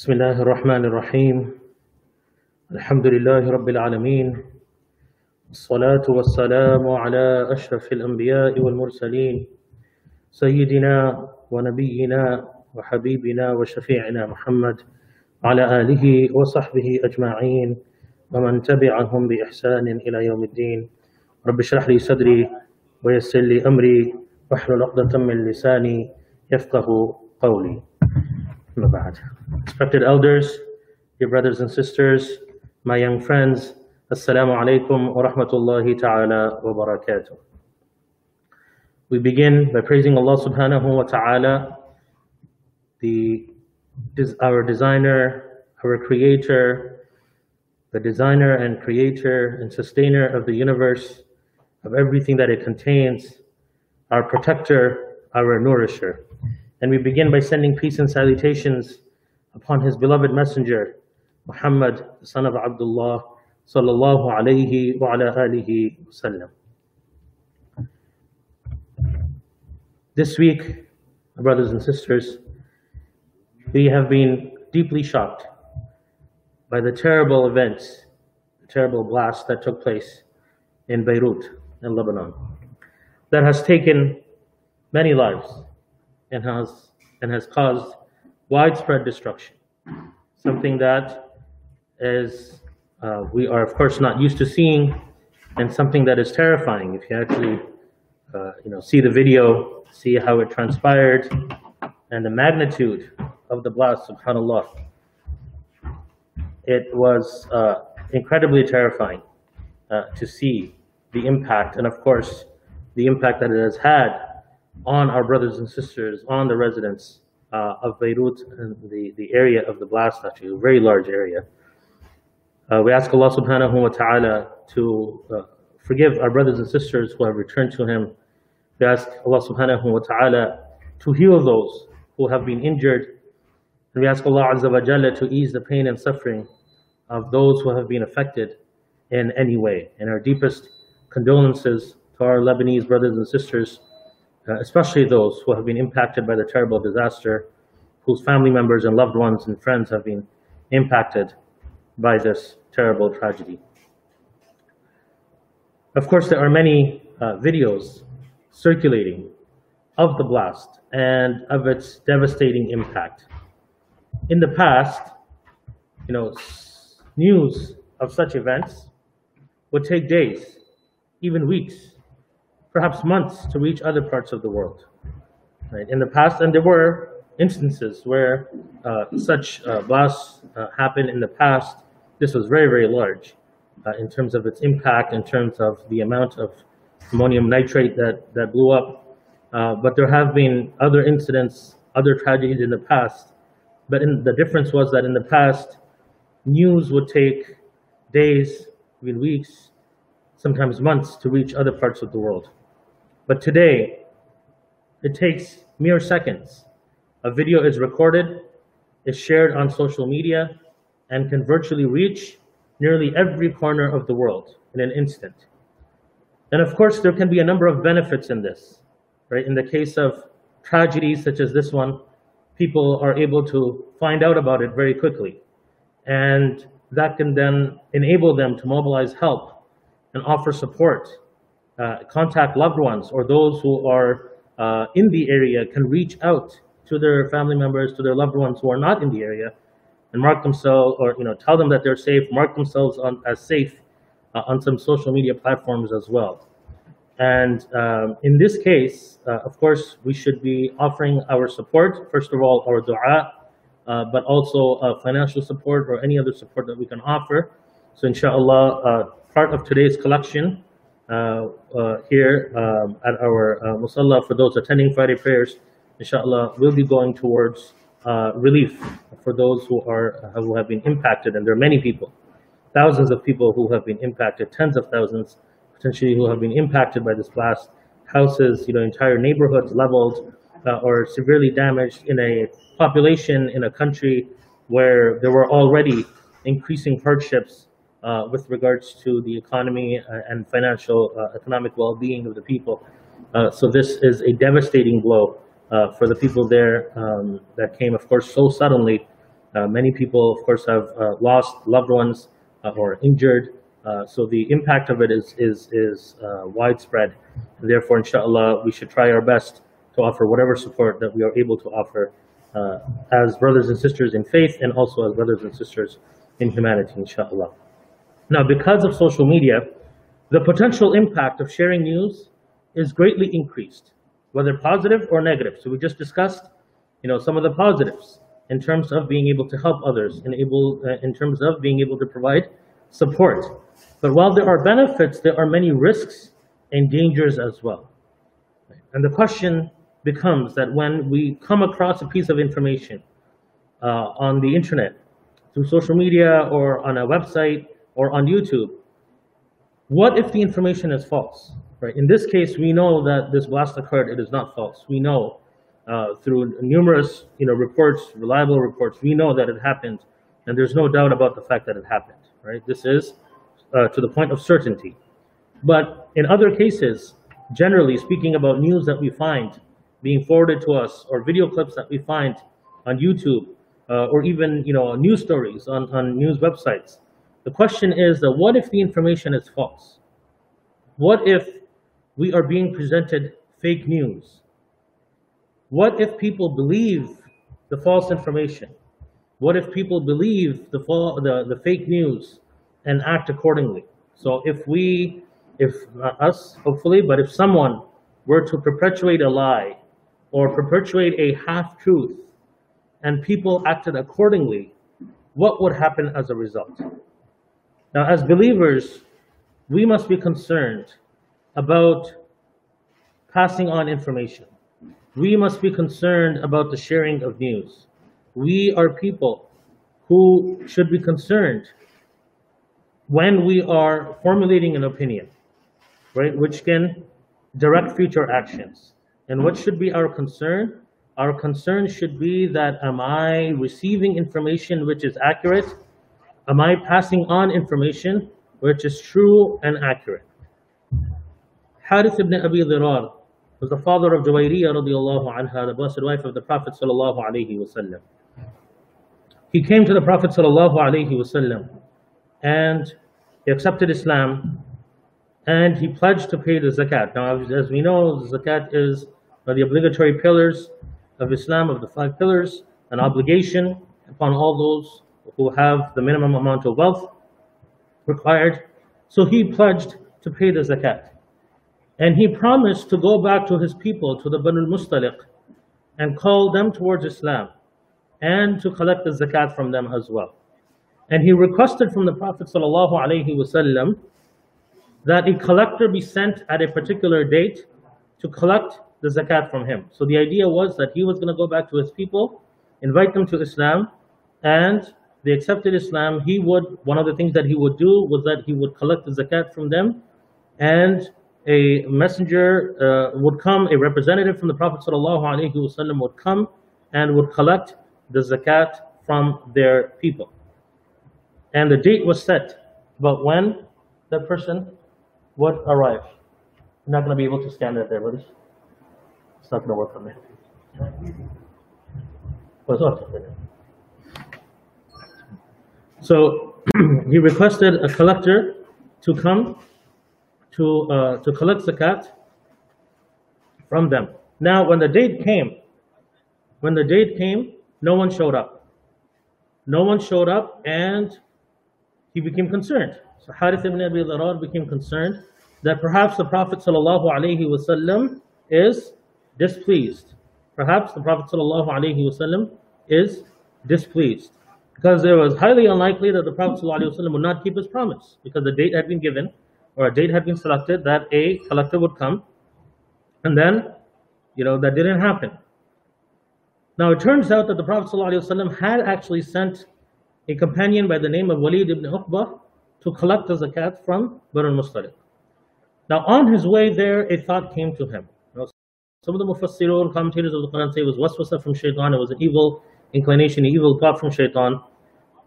بسم الله الرحمن الرحيم الحمد لله رب العالمين الصلاة والسلام على أشرف الأنبياء والمرسلين سيدنا ونبينا وحبيبنا وشفيعنا محمد على آله وصحبه أجمعين ومن تبعهم بإحسان إلى يوم الدين رب اشرح لي صدري ويسر لي أمري واحلل عقدة من لساني يفقه قولي Mabad. Respected elders, dear brothers and sisters, my young friends, Assalamu alaikum wa rahmatullahi ta'ala wa barakatuh. We begin by praising Allah subhanahu wa ta'ala, the, our designer, our creator, the designer and creator and sustainer of the universe, of everything that it contains, our protector, our nourisher. And we begin by sending peace and salutations upon his beloved messenger, Muhammad, son of Abdullah, sallallahu alayhi wa ala alihi wasallam. This week, brothers and sisters, we have been deeply shocked by the terrible events, the terrible blast that took place in Beirut, in Lebanon, that has taken many lives and has, and has caused widespread destruction, something that is, uh, we are of course not used to seeing, and something that is terrifying. If you actually, uh, you know, see the video, see how it transpired, and the magnitude of the blast, subhanallah, it was uh, incredibly terrifying uh, to see the impact, and of course, the impact that it has had on our brothers and sisters, on the residents uh, of Beirut and the, the area of the blast, actually, a very large area. Uh, we ask Allah subhanahu wa ta'ala to uh, forgive our brothers and sisters who have returned to Him. We ask Allah subhanahu wa ta'ala to heal those who have been injured. And we ask Allah azza wa jalla to ease the pain and suffering of those who have been affected in any way. And our deepest condolences to our Lebanese brothers and sisters especially those who have been impacted by the terrible disaster, whose family members and loved ones and friends have been impacted by this terrible tragedy. Of course, there are many uh, videos circulating of the blast and of its devastating impact. In the past, you know, news of such events would take days, even weeks, perhaps months to reach other parts of the world. Right? In the past, and there were instances where uh, such uh, blasts uh, happened in the past. This was very, very large uh, in terms of its impact, in terms of the amount of ammonium nitrate that, that blew up. Uh, but there have been other incidents, other tragedies in the past. But in, the difference was that in the past, news would take days, even weeks, sometimes months to reach other parts of the world. But today, it takes mere seconds. A video is recorded, is shared on social media, and can virtually reach nearly every corner of the world in an instant. And of course, there can be a number of benefits in this, right? In the case of tragedies such as this one, people are able to find out about it very quickly. And that can then enable them to mobilize help and offer support contact loved ones or those who are uh, in the area can reach out to their family members, to their loved ones who are not in the area, and mark themselves or you know tell them that they're safe, mark themselves on, as safe uh, on some social media platforms as well. And um, in this case, uh, of course, we should be offering our support. First of all, our du'a, uh, but also financial support or any other support that we can offer. So, inshallah, part of today's collection uh, uh, here um, at our uh, musalla for those attending Friday prayers, inshallah, will be going towards relief for those who are who have been impacted, and there are many people, thousands of people who have been impacted, tens of thousands potentially who have been impacted by this blast. Houses, you know, entire neighborhoods leveled uh, or severely damaged in a population in a country where there were already increasing hardships uh, with regards to the economy uh, and financial uh, economic well-being of the people. Uh, so this is a devastating blow uh, for the people there um, that came, of course, so suddenly Uh, many people, of course, have lost loved ones or injured. So the impact of it is is is widespread. Therefore, inshallah, we should try our best to offer whatever support that we are able to offer as brothers and sisters in faith, and also as brothers and sisters in humanity, inshallah. Now, because of social media, the potential impact of sharing news is greatly increased, whether positive or negative. So we just discussed, you know, some of the positives in terms of being able to help others, in able, uh, in terms of being able to provide support. But while there are benefits, there are many risks and dangers as well. And the question becomes that when we come across a piece of information uh, on the internet, through social media or on a website or on YouTube, what if the information is false? Right? In this case, we know that this blast occurred. It is not false. We know uh, through numerous, you know, reports, reliable reports, we know that it happened, and there's no doubt about the fact that it happened. Right? This is uh, to the point of certainty. But in other cases, generally speaking about news that we find being forwarded to us or video clips that we find on YouTube uh, or even you know news stories on, on news websites, the question is that what if the information is false? What if we are being presented fake news? What if people believe the false information? What if people believe the, the, the fake news and act accordingly? So if we, if uh, us, hopefully, but if someone were to perpetuate a lie or perpetuate a half-truth and people acted accordingly, what would happen as a result? Now, as believers, we must be concerned about passing on information. We must be concerned about the sharing of news. We are people who should be concerned when we are formulating an opinion, right, which can direct future actions. And what should be our concern? Our concern should be that am I receiving information which is accurate? Am I passing on information which is true and accurate? Harith ibn Abi Dhirar was the father of Juwayriyah radiallahu anha, the blessed wife of the Prophet sallallahu alaihi wasallam. He came to the Prophet sallallahu alaihi wasallam and he accepted Islam and he pledged to pay the zakat. Now, as we know, zakat is the obligatory pillars of Islam, of the five pillars, an obligation upon all those who have the minimum amount of wealth required. So he pledged to pay the zakat. And he promised to go back to his people, to the Banu Mustaliq, and call them towards Islam and to collect the zakat from them as well. And he requested from the Prophet ﷺ that a collector be sent at a particular date to collect the zakat from him. So the idea was that he was going to go back to his people, invite them to Islam, and they accepted Islam. He would, one of the things that he would do was that he would collect the zakat from them, and a messenger uh, would come, a representative from the Prophet ﷺ would come and would collect the zakat from their people. And the date was set about when that person would arrive. You're not going to be able to stand that there, brothers. It's not going to work for me. So he requested a collector to come to, uh, to collect zakat from them. Now, when the date came, when the date came, no one showed up. No one showed up, and he became concerned. So Harith ibn Abi Dharar became concerned that perhaps the Prophet ﷺ is displeased. Perhaps the Prophet ﷺ is displeased. Because it was highly unlikely that the Prophet ﷺ would not keep his promise, because the date had been given or a date had been selected that a collector would come, and then, you know, that didn't happen. Now it turns out that the Prophet ﷺ had actually sent a companion by the name of Walid ibn Uqba to collect the zakat from Banu Mustaliq. Now on his way there, a thought came to him. You some of the Mufassirun, commentators of the Quran say it was waswasa from shaitan, it was an evil inclination, an evil thought from shaitan,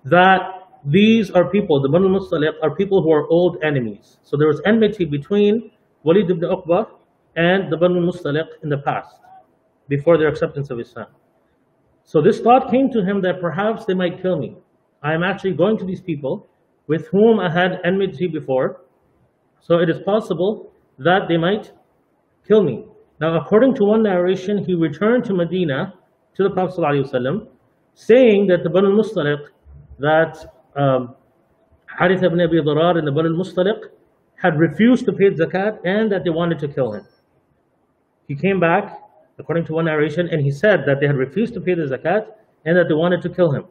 that these are people, the Banu Mustaliq are people who are old enemies. So there was enmity between Walid ibn Uqba and the Banu Mustaliq in the past, before their acceptance of Islam. So this thought came to him that perhaps they might kill me. I am actually going to these people with whom I had enmity before. So it is possible that they might kill me. Now, according to one narration, he returned to Medina to the Prophet ﷺ, saying that the Banu al-Mustaliq, that um, Harith ibn Abi Darar and the Banu al-Mustaliq had refused to pay zakat and that they wanted to kill him. He came back, according to one narration, and he said that they had refused to pay the zakat and that they wanted to kill him.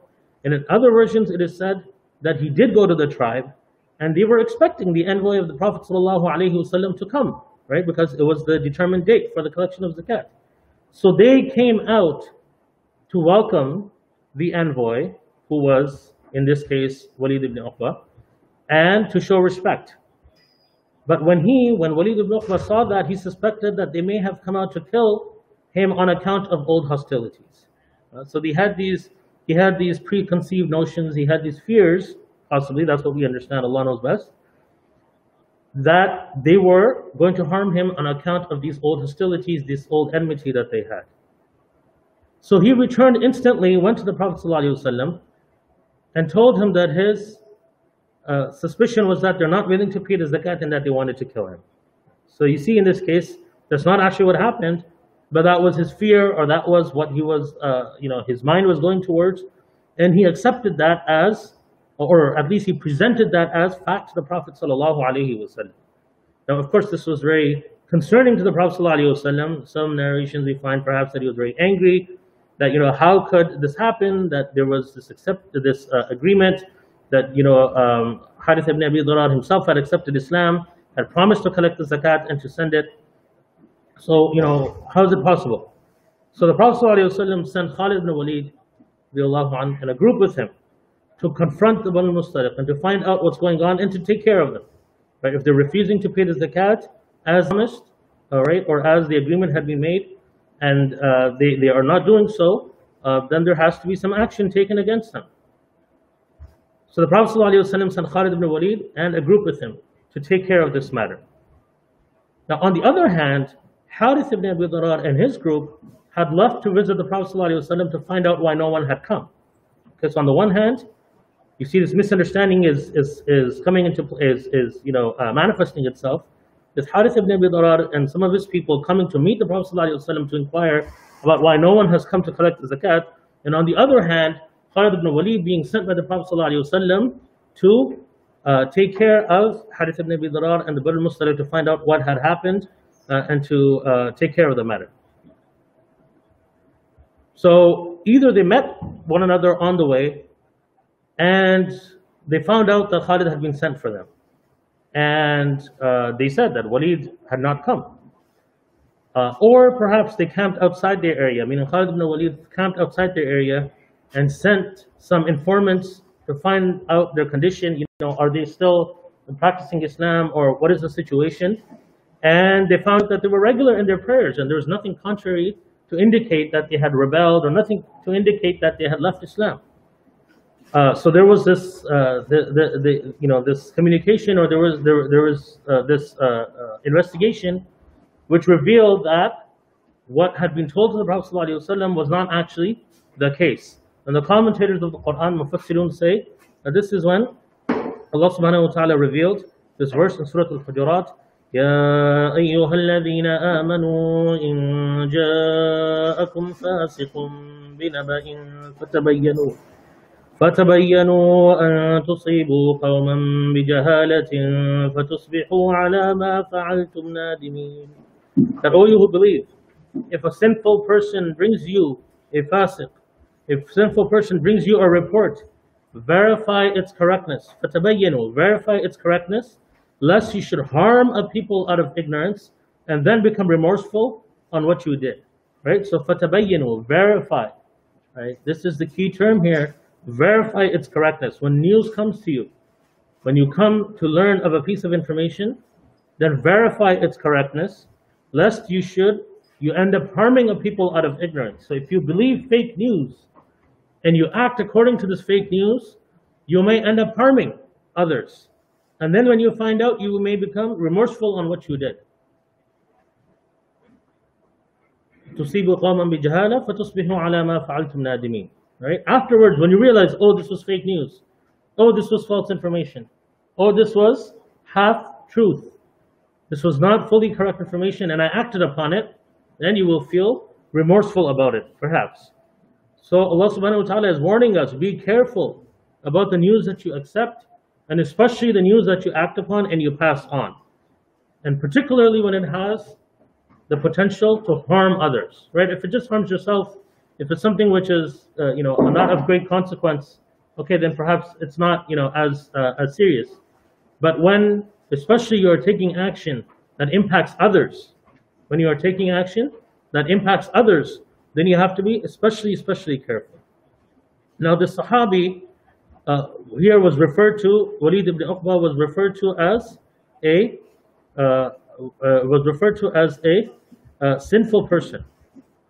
And in other versions, it is said that he did go to the tribe and they were expecting the envoy of the Prophet ﷺ to come, right? Because it was the determined date for the collection of zakat. So they came out to welcome the envoy, who was, in this case, Walid ibn Uqba, and to show respect. But when he, when Walid ibn Uqba saw that, he suspected that they may have come out to kill him on account of old hostilities. Uh, so he had these, he had these preconceived notions, he had these fears, possibly, that's what we understand, Allah knows best, that they were going to harm him on account of these old hostilities, this old enmity that they had. So he returned instantly, went to the Prophet and told him that his uh, suspicion was that they're not willing to pay the zakat and that they wanted to kill him. So you see in this case, that's not actually what happened, but that was his fear or that was what he was, uh, you know, his mind was going towards. And he accepted that as, or at least he presented that as fact to the Prophet. Now, of course, this was very concerning to the Prophet. Some narrations we find perhaps that he was very angry, that, you know, how could this happen, that there was this accept, this uh, agreement, that you know um, Harith ibn Abi Darar himself had accepted Islam, had promised to collect the zakat and to send it. So you know how is it possible? So the Prophet ﷺ sent Khalid ibn Walid and a group with him to confront the Banu Mustaliq and to find out what's going on and to take care of them. Right? If they're refusing to pay the zakat as promised, all right, or as the agreement had been made, and uh, they, they are not doing so, uh, then there has to be some action taken against them. So the Prophet ﷺ sent Khalid ibn Walid and a group with him to take care of this matter. Now, on the other hand, Harith ibn Abi Darar and his group had left to visit the Prophet ﷺ to find out why no one had come. Because on the one hand, you see this misunderstanding is, is, is coming into, is, is you know, uh, manifesting itself. This Harith ibn Abi Darar and some of his people coming to meet the Prophet ﷺ to inquire about why no one has come to collect the zakat. And on the other hand, Khalid ibn Walid being sent by the Prophet ﷺ to uh, take care of Harith ibn Abi Darar and the Banu Mustaliq to find out what had happened uh, and to uh, take care of the matter. So either they met one another on the way and they found out that Khalid had been sent for them. And uh, they said that Walid had not come. Uh, or perhaps they camped outside their area, meaning Khalid ibn Walid camped outside their area and sent some informants to find out their condition. You know, are they still practicing Islam or what is the situation? And they found that they were regular in their prayers and there was nothing contrary to indicate that they had rebelled or nothing to indicate that they had left Islam. Uh, so there was this, uh, the, the, the, you know, this communication, or there was there, there was uh, this uh, uh, investigation, which revealed that what had been told to the Prophet ﷺ was not actually the case. And the commentators of the Quran, Mufassirun, say that this is when Allah subhanahu wa ta'ala revealed this verse in Surah Al-Hujurat, يا أيها الذين آمنوا إن جاءكم فاسق بنبأ فتبينوا فتبينوا أن تصيبوا قوما بجهالة فتصبحوا على ما فعلتم نادمين That all you who believe, if a sinful person brings you a fasiq, if sinful person brings you a report, verify its correctness. فَتَبَيَّنُوا Verify its correctness, lest you should harm a people out of ignorance and then become remorseful on what you did. Right? So فَتَبَيَّنُوا Verify. Right? This is the key term here. Verify its correctness. When news comes to you, when you come to learn of a piece of information, then verify its correctness, lest you should you end up harming a people out of ignorance. So if you believe fake news, and you act according to this fake news, you may end up harming others. And then when you find out, you may become remorseful on what you did. تصيبوا قوما بجهالة فتصبحوا على ما فعلتم نادمين. Right? Afterwards, when you realize, oh, this was fake news, oh, this was false information, oh, this was half truth, this was not fully correct information, and I acted upon it, then you will feel remorseful about it, perhaps. So Allah subhanahu wa ta'ala is warning us, be careful about the news that you accept, and especially the news that you act upon and you pass on. And particularly when it has the potential to harm others, right? If it just harms yourself, if it's something which is, uh, you know, not of great consequence, okay, then perhaps it's not, you know, as uh, as serious. But when, especially, you are taking action that impacts others, when you are taking action that impacts others, then you have to be especially, especially careful. Now, the Sahabi uh, here was referred to, Walid ibn Uqba was referred to as a uh, uh, was referred to as a uh, sinful person.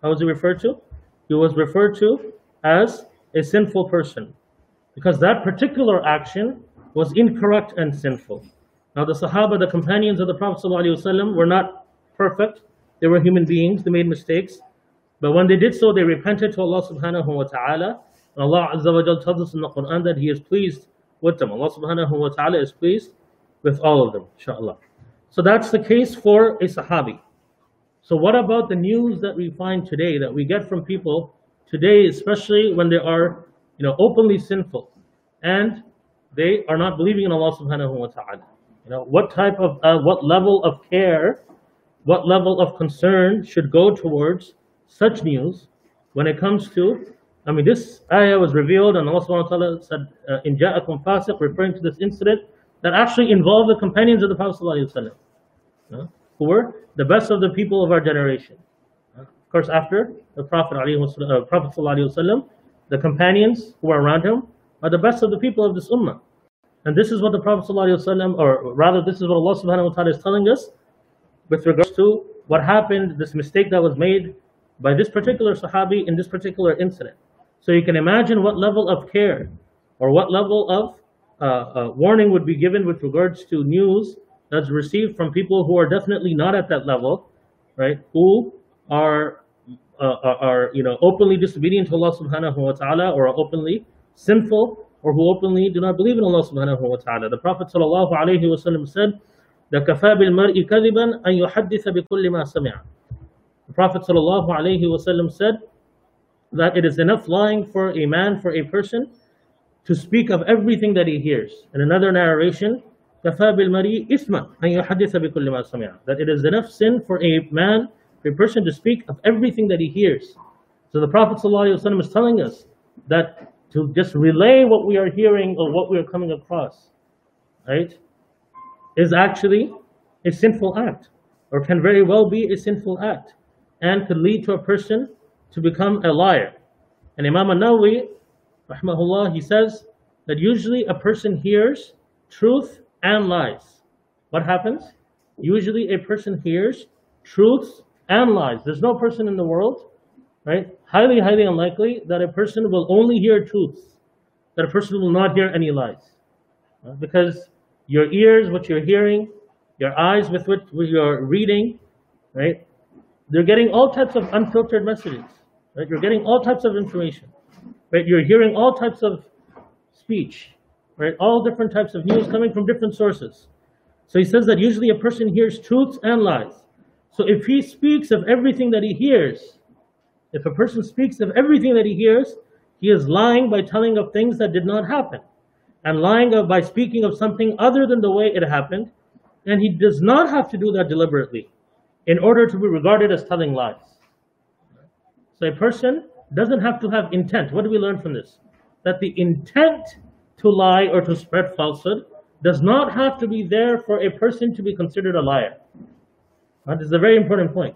How was he referred to? He was referred to as a sinful person because that particular action was incorrect and sinful. Now, the Sahaba, the companions of the Prophet ﷺ, were not perfect. They were human beings. They made mistakes. But when they did so, they repented to Allah subhanahu wa ta'ala. And Allah Azza wa Jal tells us in the Quran that He is pleased with them. Allah subhanahu wa ta'ala is pleased with all of them, inshallah. So that's the case for a Sahabi. So what about the news that we find today, that we get from people today, especially when they are, you know, openly sinful, and they are not believing in Allah subhanahu wa ta'ala? You know, what type of, uh, what level of care, what level of concern should go towards such news when it comes to, I mean, this ayah was revealed and Allah subhanahu wa ta'ala said, uh, in ja'akum fasiq, referring to this incident that actually involved the companions of the Prophet sallallahu uh, who were the best of the people of our generation. Of course, after the Prophet, uh, Prophet sallallahu the companions who were around him are the best of the people of this ummah. And this is what the Prophet ﷺ, or rather this is what Allah subhanahu wa ta'ala is telling us with regards to what happened, this mistake that was made by this particular Sahabi in this particular incident. So you can imagine what level of care or what level of uh, uh, warning would be given with regards to news that's received from people who are definitely not at that level, right? Who are uh, are you know openly disobedient to Allah Subhanahu wa Taala or are openly sinful or who openly do not believe in Allah Subhanahu wa Taala. The Prophet sallallahu alaihi wasallam said, "The kafa bil mar'i kadiban an yuhaddisa bi kulli ma sami'a." The Prophet ﷺ said that it is enough lying for a man, for a person, to speak of everything that he hears. In another narration, that it is enough sin for a man, for a person to speak of everything that he hears. So the Prophet ﷺ is telling us that to just relay what we are hearing or what we are coming across, right, is actually a sinful act, or can very well be a sinful act and could lead to a person to become a liar. And Imam An-Nawawi, rahmahullah, he says that usually a person hears truth and lies. What happens? Usually a person hears truths and lies. There's no person in the world, right? Highly, highly unlikely that a person will only hear truths, that a person will not hear any lies. Uh, because your ears, what you're hearing, your eyes with which you're reading, right? They're getting all types of unfiltered messages. Right? You're getting all types of information. Right? You're hearing all types of speech. Right? All different types of news coming from different sources. So he says that usually a person hears truths and lies. So if he speaks of everything that he hears, if a person speaks of everything that he hears, he is lying by telling of things that did not happen, and lying by speaking of something other than the way it happened, and he does not have to do that deliberately in order to be regarded as telling lies. So a person doesn't have to have intent. What do we learn from this? That the intent to lie or to spread falsehood does not have to be there for a person to be considered a liar. This is a very important point.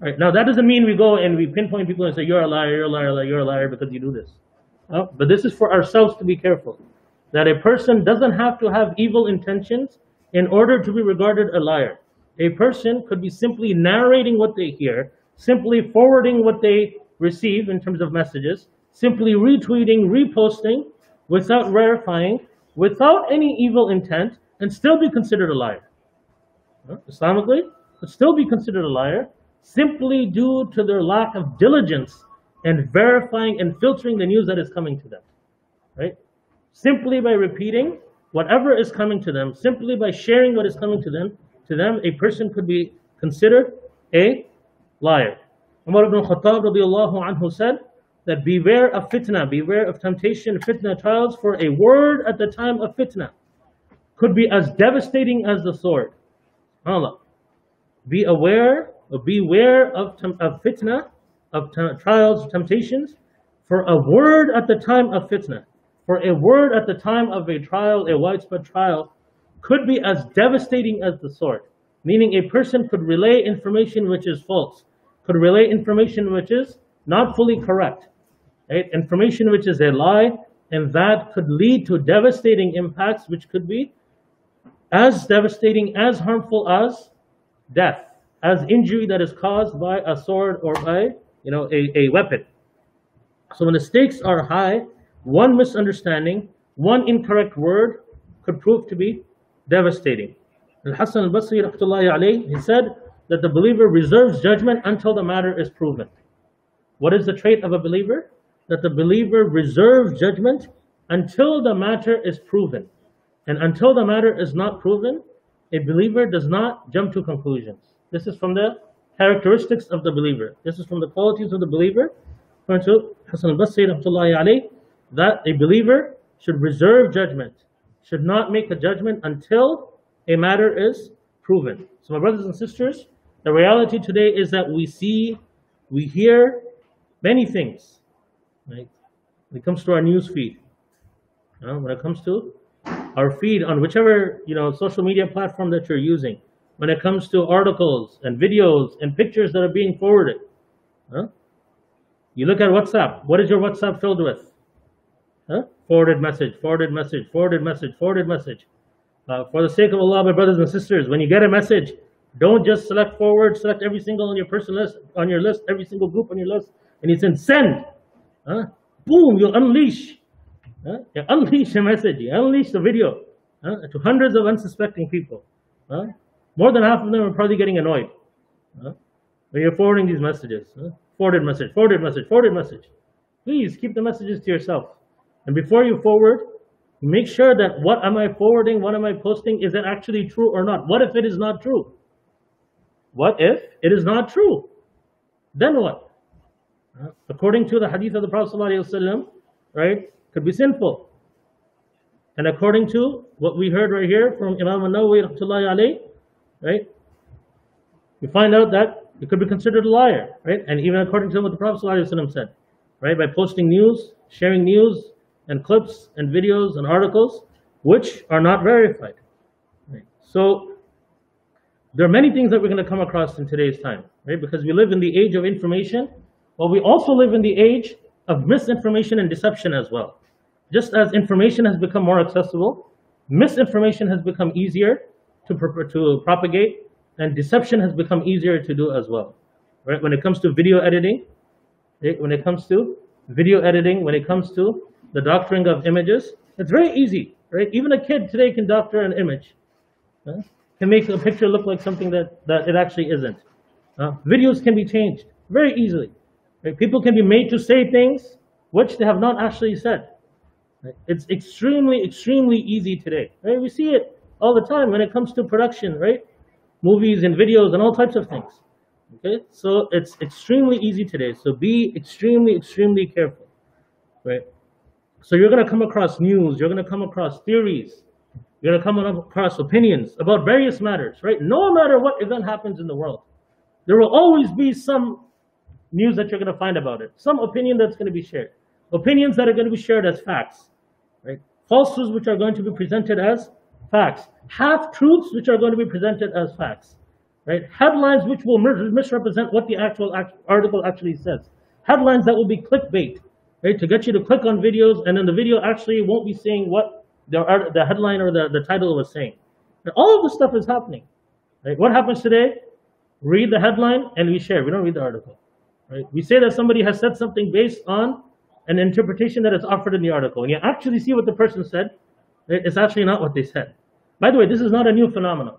All right, now that doesn't mean we go and we pinpoint people and say you're a liar, you're a liar, you're a liar because you do this. But this is for ourselves to be careful. That a person doesn't have to have evil intentions in order to be regarded a liar. A person could be simply narrating what they hear, simply forwarding what they receive in terms of messages, simply retweeting, reposting, without verifying, without any evil intent, and still be considered a liar. Islamically, still be considered a liar, simply due to their lack of diligence and verifying and filtering the news that is coming to them. Right? Simply by repeating whatever is coming to them, simply by sharing what is coming to them, to them, a person could be considered a liar. Umar ibn Khattab radiallahu anhu said that beware of fitna, beware of temptation, fitna trials, for a word at the time of fitna could be as devastating as the sword. Allah. Be aware, or beware of, of fitna, of trials, temptations, for a word at the time of fitna, for a word at the time of a trial, a widespread trial, could be as devastating as the sword. Meaning a person could relay information which is false, could relay information which is not fully correct, right? Information which is a lie, and that could lead to devastating impacts which could be as devastating, as harmful as death, as injury that is caused by a sword or by you know a, a weapon. So when the stakes are high, one misunderstanding, one incorrect word could prove to be devastating. Al-Hasan al-Basri alayhi, he said that the believer reserves judgment until the matter is proven. What is the trait of a believer? That the believer reserve judgment until the matter is proven. And until the matter is not proven, a believer does not jump to conclusions. This is from the characteristics of the believer. This is from the qualities of the believer. According to Hassan al-Basri that a believer should reserve judgment, should not make a judgment until a matter is proven. So my brothers and sisters, the reality today is that we see, we hear many things. Right? When it comes to our news feed, when it comes to our feed on whichever you know social media platform that you're using, when it comes to articles and videos and pictures that are being forwarded. Huh? You look at WhatsApp. What is your WhatsApp filled with? Huh? Forwarded message, forwarded message, forwarded message, forwarded message. Uh, for the sake of Allah, my brothers and sisters, when you get a message, don't just select forward, select every single on your person list, on your list, every single group on your list, and you send send. Huh? Boom, you'll unleash. Huh? You unleash a message, you unleash the video huh? to hundreds of unsuspecting people. Huh? More than half of them are probably getting annoyed when you're forwarding these messages. Forwarded message, forwarded message, forwarded message. Please keep the messages to yourself. And before you forward, make sure that what am I forwarding, what am I posting, is it actually true or not? What if it is not true? What if it is not true? Then what? According to the hadith of the Prophet ﷺ, right, could be sinful. And according to what we heard right here from Imam al-Nawawi right, we find out that it could be considered a liar, right? And even according to what the Prophet ﷺ said, right, by posting news, sharing news, and clips and videos and articles which are not verified. Right? So there are many things that we're going to come across in today's time, right? Because we live in the age of information, but we also live in the age of misinformation and deception as well. Just as information has become more accessible, misinformation has become easier to, to propagate, and deception has become easier to do as well. Right? When it comes to video editing, right? when it comes to video editing, when it comes to the doctoring of images. It's very easy, right? Even a kid today can doctor an image. Uh, can make a picture look like something that, that it actually isn't. Uh, videos can be changed very easily. Right? People can be made to say things which they have not actually said. Right? It's extremely, extremely easy today. Right? We see it all the time when it comes to production, right? Movies and videos and all types of things. Okay, so it's extremely easy today. So be extremely, extremely careful, right? So you're going to come across news, you're going to come across theories, you're going to come across opinions about various matters, right? No matter what event happens in the world, there will always be some news that you're going to find about it, some opinion that's going to be shared, opinions that are going to be shared as facts, right? Falsehoods which are going to be presented as facts, half truths which are going to be presented as facts, right? Headlines which will misrepresent what the actual article actually says, headlines that will be clickbait, right? To get you to click on videos, and then the video actually won't be saying what the, the headline or the, the title was saying. And all of this stuff is happening. Right? What happens today? Read the headline and we share. We don't read the article. Right? We say that somebody has said something based on an interpretation that is offered in the article. And you actually see what the person said. It's actually not what they said. By the way, this is not a new phenomenon.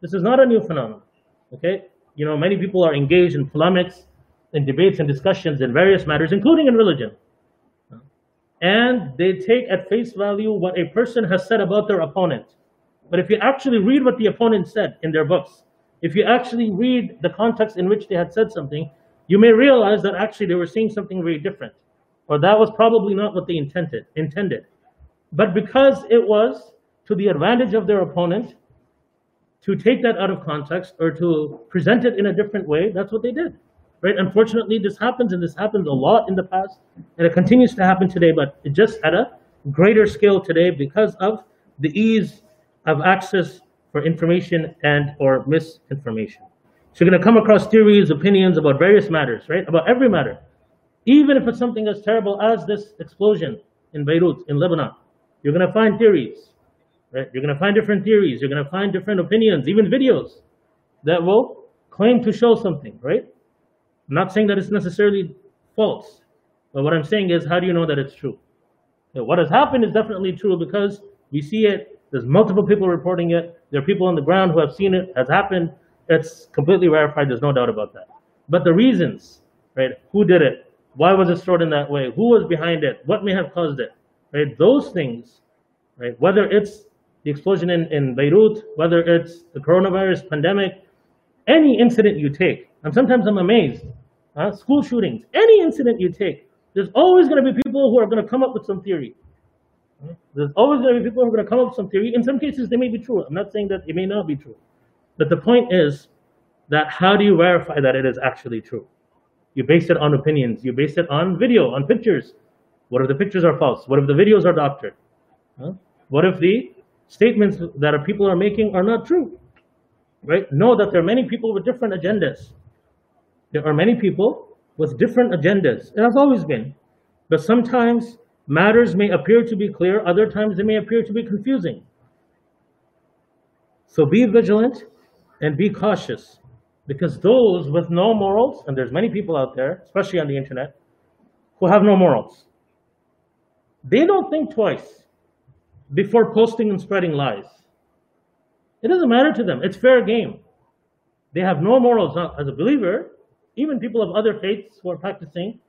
This is not a new phenomenon. Okay? You know, many people are engaged in polemics, in debates and discussions in various matters, including in religion. And they take at face value what a person has said about their opponent. But if you actually read what the opponent said in their books, if you actually read the context in which they had said something, you may realize that actually they were saying something very different, or that was probably not what they intended. Intended, but because it was to the advantage of their opponent to take that out of context or to present it in a different way, that's what they did. Right? Unfortunately, this happens, and this happens a lot in the past, and it continues to happen today, but it just at a greater scale today because of the ease of access for information and or misinformation. So you're going to come across theories, opinions about various matters, right? About every matter. Even if it's something as terrible as this explosion in Beirut, in Lebanon, you're going to find theories, right? You're going to find different theories. You're going to find different opinions, even videos that will claim to show something, right? I'm not saying that it's necessarily false, but what I'm saying is, how do you know that it's true? what has happened is definitely true because we see it there's multiple people reporting it. There are people on the ground who have seen it has happened. It's completely verified. There's no doubt about that. But the reasons, right? Who did it? Why was it stored in that way? Who was behind it? What may have caused it? Right? Those things, right? Whether it's the explosion in, in Beirut, whether it's the coronavirus pandemic, any incident you take, and sometimes I'm amazed. Uh, school shootings, any incident you take, there's always going to be people who are going to come up with some theory. There's always going to be people who are going to come up with some theory. In some cases, they may be true. I'm not saying that it may not be true. But the point is that how do you verify that it is actually true? You base it on opinions. You base it on video, on pictures. What if the pictures are false? What if the videos are doctored? Huh? What if the statements that people are making are not true? Right? Know that there are many people with different agendas. There are many people with different agendas. It has always been. But sometimes Matters may appear to be clear, other times they may appear to be confusing. So be vigilant and be cautious because those with no morals, and there's many people out there, especially on the internet, who have no morals, they don't think twice before posting and spreading lies. It doesn't matter to them. It's fair game. They have no morals. Now, as a believer, even people of other faiths who are practicing,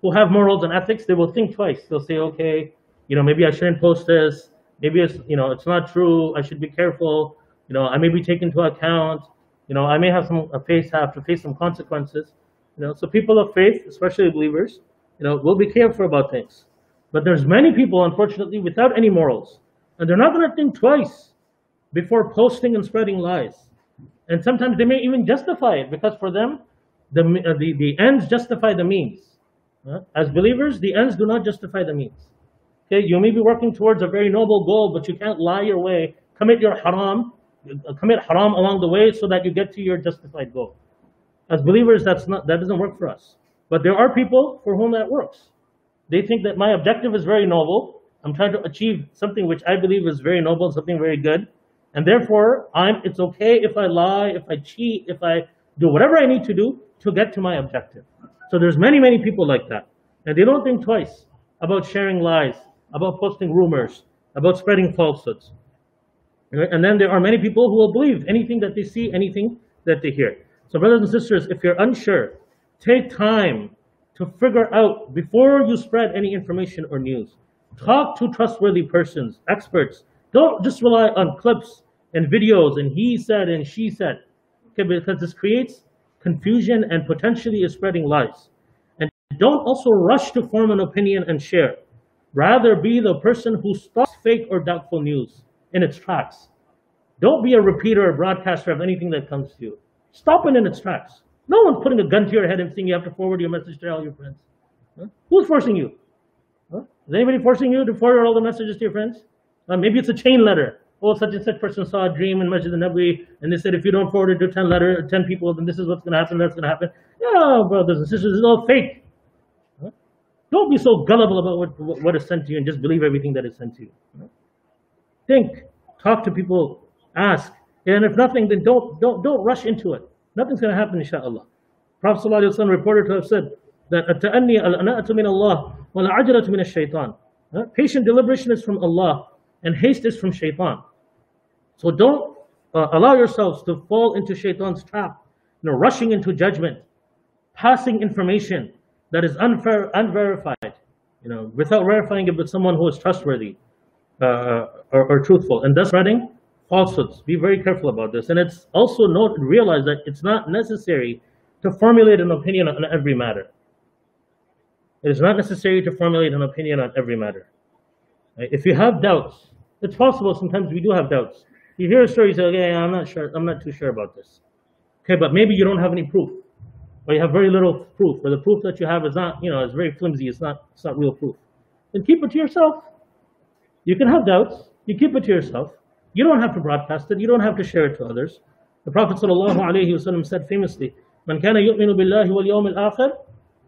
who have morals and ethics, they will think twice. They'll say, okay, you know, maybe I shouldn't post this. Maybe it's, you know, it's not true. I should be careful. You know, I may be taken into account. You know, I may have some face have to face some consequences. You know, so people of faith, especially believers, you know, will be careful about things. But there's many people, unfortunately, without any morals, and they're not going to think twice before posting and spreading lies. And sometimes they may even justify it because for them, the the, the ends justify the means. As believers, the ends do not justify the means. Okay, you may be working towards a very noble goal, but you can't lie your way, commit your haram, uh, Uh, commit haram along the way so that you get to your justified goal. As believers, that's not that doesn't work for us. But there are people for whom that works. They think that my objective is very noble. I'm trying to achieve something which I believe is very noble, something very good. And therefore, I'm it's okay if I lie, if I cheat, if I do whatever I need to do to get to my objective. So there's many, many people like that. And they don't think twice about sharing lies, about posting rumors, about spreading falsehoods. And then there are many people who will believe anything that they see, anything that they hear. So brothers and sisters, if you're unsure, take time to figure out before you spread any information or news. Talk to trustworthy persons, experts. Don't just rely on clips and videos and he said and she said. Okay, because this creates confusion, and potentially is spreading lies. And don't also rush to form an opinion and share. Rather be the person who stops fake or doubtful news in its tracks. Don't be a repeater or broadcaster of anything that comes to you. Stop it in its tracks. No one's putting a gun to your head and saying you have to forward your message to all your friends. Huh? Who's forcing you? Huh? Is anybody forcing you to forward all the messages to your friends? Uh, maybe it's a chain letter oh, such and such person saw a dream in Masjid al-Nabi, and they said, if you don't forward it to 10 letter, 10 people, then this is what's going to happen, that's going to happen. No, brothers and sisters, it's all fake. Huh? Don't be so gullible about what, what is sent to you and just believe everything that is sent to you. Think, talk to people, ask. And if nothing, then don't don't don't rush into it. Nothing's going to happen, insha'Allah. Prophet ﷺ reported to have said that at-ta'anni al-ana'atu Allah ash-shaytan. Patient deliberation is from Allah and haste is from shaitan. So don't uh, allow yourselves to fall into shaitan's trap, you know, rushing into judgment, passing information that is unfair, unverified, you know, without verifying it with someone who is trustworthy uh, truthful, and thus spreading falsehoods. Be very careful about this. And it's also note realize that it's not necessary to formulate an opinion on every matter. It is not necessary to formulate an opinion on every matter. If you have doubts, it's possible sometimes we do have doubts. You hear a story, you say, okay, I'm not sure, I'm not too sure about this. Okay, but maybe you don't have any proof. Or you have very little proof, or the proof that you have is not, you know, it's very flimsy, it's not it's not real proof. Then keep it to yourself. You can have doubts, you keep it to yourself. You don't have to broadcast it, you don't have to share it to others. The Prophet ﷺ said famously, Man kana yu'minu billahi wal yawm al-akhir,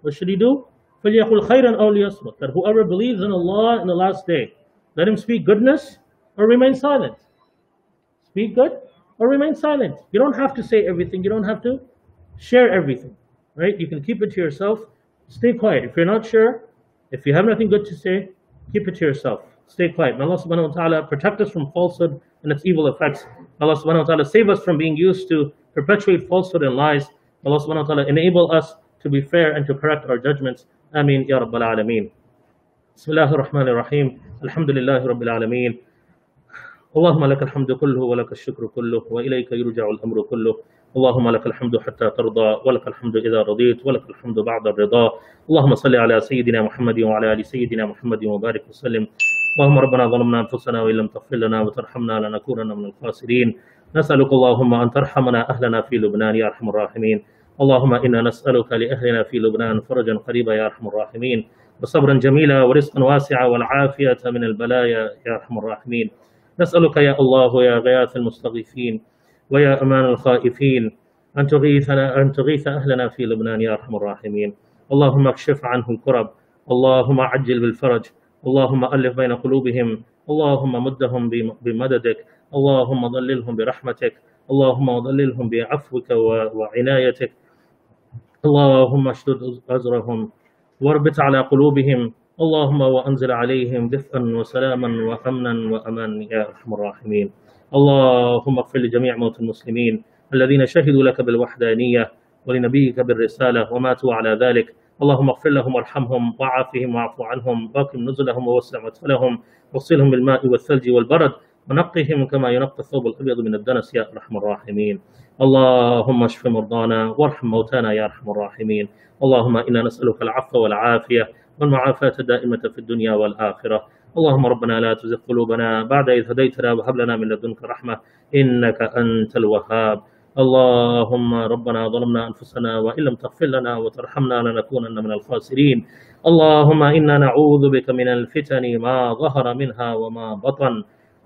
what should he do? فَلْيَقُلْ خَيْرًا أَوْ لِيَصْمُتْ That whoever believes in Allah in the last day, let him speak goodness or remain silent. Speak good or remain silent. You don't have to say everything. You don't have to share everything, right? You can keep it to yourself. Stay quiet. If you're not sure, if you have nothing good to say, keep it to yourself. Stay quiet. May Allah subhanahu wa ta'ala protect us from falsehood and its evil effects. May Allah subhanahu wa ta'ala save us from being used to perpetuate falsehood and lies. May Allah subhanahu wa ta'ala enable us to be fair and to correct our judgments. Ameen Ya Rabbal Alameen. بسم الله الرحمن الرحيم الحمد لله رب العالمين اللهم لك الحمد كله ولك الشكر كله وإليك يرجع الأمر كله اللهم لك الحمد حتى ترضى ولك الحمد إذا رضيت ولك الحمد بعد الرضا. اللهم صل على سيدنا محمد وعلى آل سيدنا محمد وبارك وسلم. اللهم ربنا ظلمنا أنفسنا وإن لم تغفر لنا وترحمنا لنكونن من الخاسرين. نسألك اللهم أن ترحمنا أهلنا في لبنان يا أرحم الراحمين. اللهم إنا نسألك لأهلنا في لبنان فرجا قريبا يا أرحم الراحمين. وصبرا جميلا ورزقا واسعا والعافية من البلايا يا أرحم الراحمين. نسألك يا الله يا غياث المستغيثين ويا أمان الخائفين أن تغيثنا أن تغيث أهلنا في لبنان يا أرحم الراحمين. اللهم اكشف عنهم الكرب اللهم عجل بالفرج اللهم ألف بين قلوبهم اللهم مدهم بمددك اللهم ظللهم برحمتك اللهم ظللهم بعفوك وعنايتك. اللهم اشدد أزرهم واربط على قلوبهم اللهم وأنزل عليهم دفئا وسلاما وأمنا وأمان يا أرحم الراحمين. اللهم اغفر لجميع موت المسلمين الذين شهدوا لك بالوحدانية ولنبيك بالرسالة وماتوا على ذلك. اللهم اغفر لهم وارحمهم وعافهم واعف عنهم واقم نزلهم ووسع مدخلهم وصلهم بالماء والثلج والبرد ونقهم كما ينقى الثوب الأبيض من الدنس يا أرحم الراحمين. اللهم اشف مرضانا وارحم موتانا يا أرحم الراحمين. اللهم إنا نسألك العفو والعافية والمعافاة الدائمه في الدنيا والآخرة. اللهم ربنا لا تزغ قلوبنا بعد إذ هديتنا وهب لنا من لدنك رحمة إنك أنت الوهاب. اللهم ربنا ظلمنا أنفسنا وإن لم تغفر لنا وترحمنا لنكونن من الخاسرين. اللهم إنا نعوذ بك من الفتن ما ظهر منها وما بطن.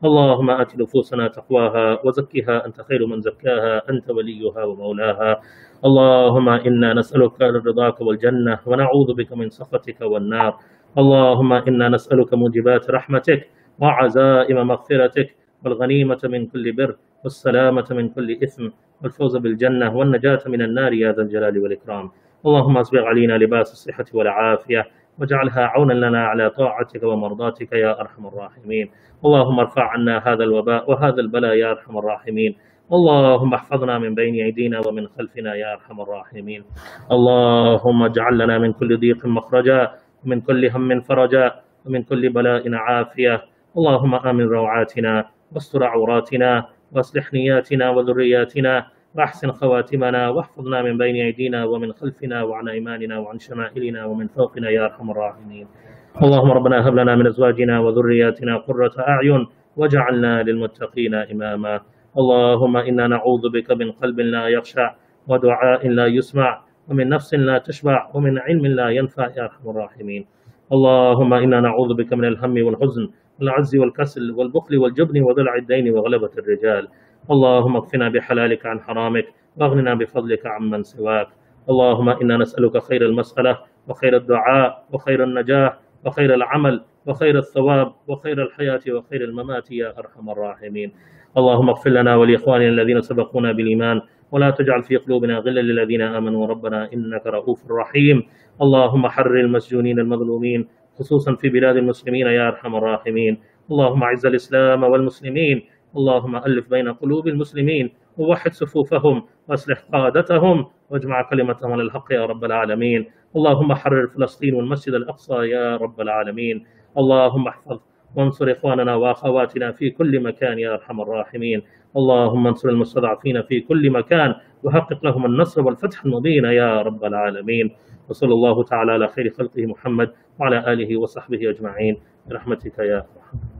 اللهم آت نفوسنا تقواها وزكها أنت خير من زكاها أنت وليها ومولاها. اللهم إنا نسألك رضاك والجنة ونعوذ بك من سخطك والنار. اللهم إنا نسألك موجبات رحمتك وعزائم مغفرتك والغنيمة من كل بر والسلامة من كل إثم والفوز بالجنة والنجاة من النار يا ذا الجلال والإكرام. اللهم أسبغ علينا لباس الصحة والعافية واجعلها عونا لنا على طاعتك ومرضاتك يا أرحم الراحمين. اللهم ارفع عنا هذا الوباء وهذا البلاء يا أرحم الراحمين. اللهم احفظنا من بين أيدينا ومن خلفنا يا أرحم الراحمين. اللهم اجعل لنا من كل ضيق مخرجا ومن كل هم فرجا ومن كل بلاء عافية. اللهم آمن روعاتنا واستر عوراتنا واصلح نياتنا وذرياتنا واحسن خواتمنا واحفظنا من بين أيدينا ومن خلفنا وعن أيماننا وعن شمائلنا ومن فوقنا يا أرحم الراحمين. اللهم ربنا هب لنا من أزواجنا وذرياتنا قرة أعين واجعلنا للمتقين إماما. اللهم إنا نعوذ بك من قلب لا يخشع ودعاء لا يسمع ومن نفس لا تشبع ومن علم لا ينفع يا أرحم الراحمين. اللهم إنا نعوذ بك من الهم والحزن والعجز والكسل والبخل والجبن وضلع الدين وغلبة الرجال. اللهم اكفنا بحلالك عن حرامك واغننا بفضلك عمن سواك. اللهم إنا نسألك خير المسألة وخير الدعاء وخير النجاح وخير العمل وخير الثواب وخير الحياة وخير الممات يا أرحم الراحمين. اللهم اغفر لنا ولإخواننا الذين سبقونا بالإيمان ولا تجعل في قلوبنا غلا للذين آمنوا. ربنا إنك رؤوف رحيم. اللهم حرر المسجونين المظلومين خصوصا في بلاد المسلمين يا أرحم الراحمين. اللهم أعز الإسلام والمسلمين. اللهم ألف بين قلوب المسلمين. ووحد صفوفهم وأصلح قادتهم. واجمع كلمتهم على الحق يا رب العالمين. اللهم حرر فلسطين والمسجد الأقصى يا رب العالمين. اللهم احفظ وانصر إخواننا وأخواتنا في كل مكان يا أرحم الراحمين. اللهم انصر المستضعفين في كل مكان وحقق لهم النصر والفتح المبين يا رب العالمين. وصلى الله تعالى على خير خلقه محمد وعلى آله وصحبه أجمعين. برحمتك يا أرحم.